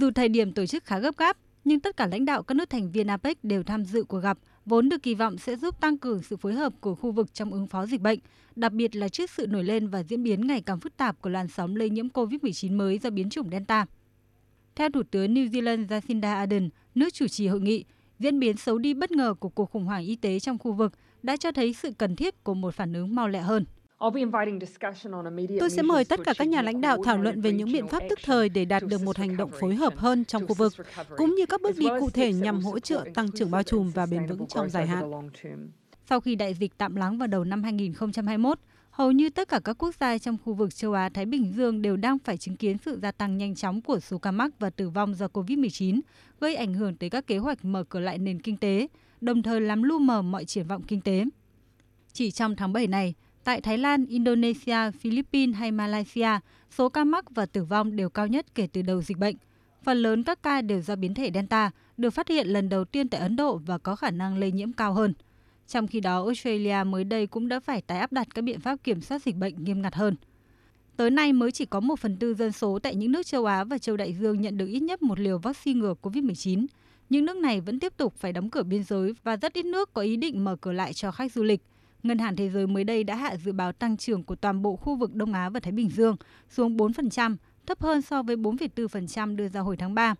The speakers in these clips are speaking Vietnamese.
Dù thời điểm tổ chức khá gấp gáp, nhưng tất cả lãnh đạo các nước thành viên APEC đều tham dự cuộc gặp, vốn được kỳ vọng sẽ giúp tăng cường sự phối hợp của khu vực trong ứng phó dịch bệnh, đặc biệt là trước sự nổi lên và diễn biến ngày càng phức tạp của làn sóng lây nhiễm COVID-19 mới do biến chủng Delta. Theo Thủ tướng New Zealand Jacinda Ardern, nước chủ trì hội nghị, diễn biến xấu đi bất ngờ của cuộc khủng hoảng y tế trong khu vực đã cho thấy sự cần thiết của một phản ứng mau lẹ hơn. Tôi sẽ mời tất cả các nhà lãnh đạo thảo luận về những biện pháp tức thời để đạt được một hành động phối hợp hơn trong khu vực, cũng như các bước đi cụ thể nhằm hỗ trợ tăng trưởng bao trùm và bền vững trong dài hạn. Sau khi đại dịch tạm lắng vào đầu năm 2021, hầu như tất cả các quốc gia trong khu vực châu Á Thái Bình Dương đều đang phải chứng kiến sự gia tăng nhanh chóng của số ca mắc và tử vong do COVID-19, gây ảnh hưởng tới các kế hoạch mở cửa lại nền kinh tế, đồng thời làm lu mờ mọi triển vọng kinh tế. Chỉ trong tháng 7 này, tại Thái Lan, Indonesia, Philippines hay Malaysia, số ca mắc và tử vong đều cao nhất kể từ đầu dịch bệnh. Phần lớn các ca đều do biến thể Delta, được phát hiện lần đầu tiên tại Ấn Độ và có khả năng lây nhiễm cao hơn – trong khi đó, Australia mới đây cũng đã phải tái áp đặt các biện pháp kiểm soát dịch bệnh nghiêm ngặt hơn. Tới nay mới chỉ có 1 phần tư dân số tại những nước châu Á và châu Đại Dương nhận được ít nhất một liều vaccine ngừa COVID-19. Những nước này vẫn tiếp tục phải đóng cửa biên giới và rất ít nước có ý định mở cửa lại cho khách du lịch. Ngân hàng Thế giới mới đây đã hạ dự báo tăng trưởng của toàn bộ khu vực Đông Á và Thái Bình Dương xuống 4%, thấp hơn so với 4,4% đưa ra hồi tháng 3.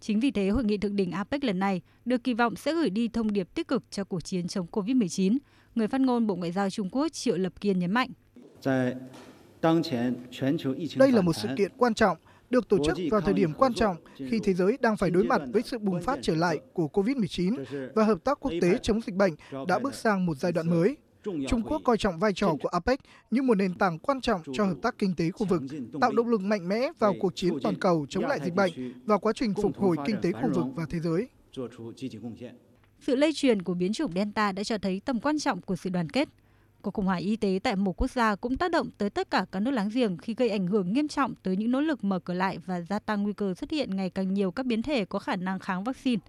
Chính vì thế, hội nghị thượng đỉnh APEC lần này được kỳ vọng sẽ gửi đi thông điệp tích cực cho cuộc chiến chống COVID-19. Người phát ngôn Bộ Ngoại giao Trung Quốc Triệu Lập Kiên nhấn mạnh. Đây là một sự kiện quan trọng được tổ chức vào thời điểm quan trọng khi thế giới đang phải đối mặt với sự bùng phát trở lại của COVID-19 và hợp tác quốc tế chống dịch bệnh đã bước sang một giai đoạn mới. Trung Quốc coi trọng vai trò của APEC như một nền tảng quan trọng cho hợp tác kinh tế khu vực, tạo động lực mạnh mẽ vào cuộc chiến toàn cầu chống lại dịch bệnh và quá trình phục hồi kinh tế khu vực và thế giới. Sự lây truyền của biến chủng Delta đã cho thấy tầm quan trọng của sự đoàn kết. Cuộc khủng hoảng y tế tại một quốc gia cũng tác động tới tất cả các nước láng giềng khi gây ảnh hưởng nghiêm trọng tới những nỗ lực mở cửa lại và gia tăng nguy cơ xuất hiện ngày càng nhiều các biến thể có khả năng kháng vaccine.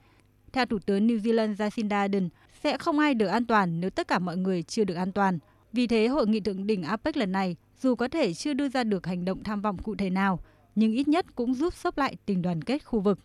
Theo Thủ tướng New Zealand Jacinda Ardern, sẽ không ai được an toàn nếu tất cả mọi người chưa được an toàn. Vì thế, hội nghị thượng đỉnh APEC lần này, dù có thể chưa đưa ra được hành động tham vọng cụ thể nào, nhưng ít nhất cũng giúp sốc lại tình đoàn kết khu vực.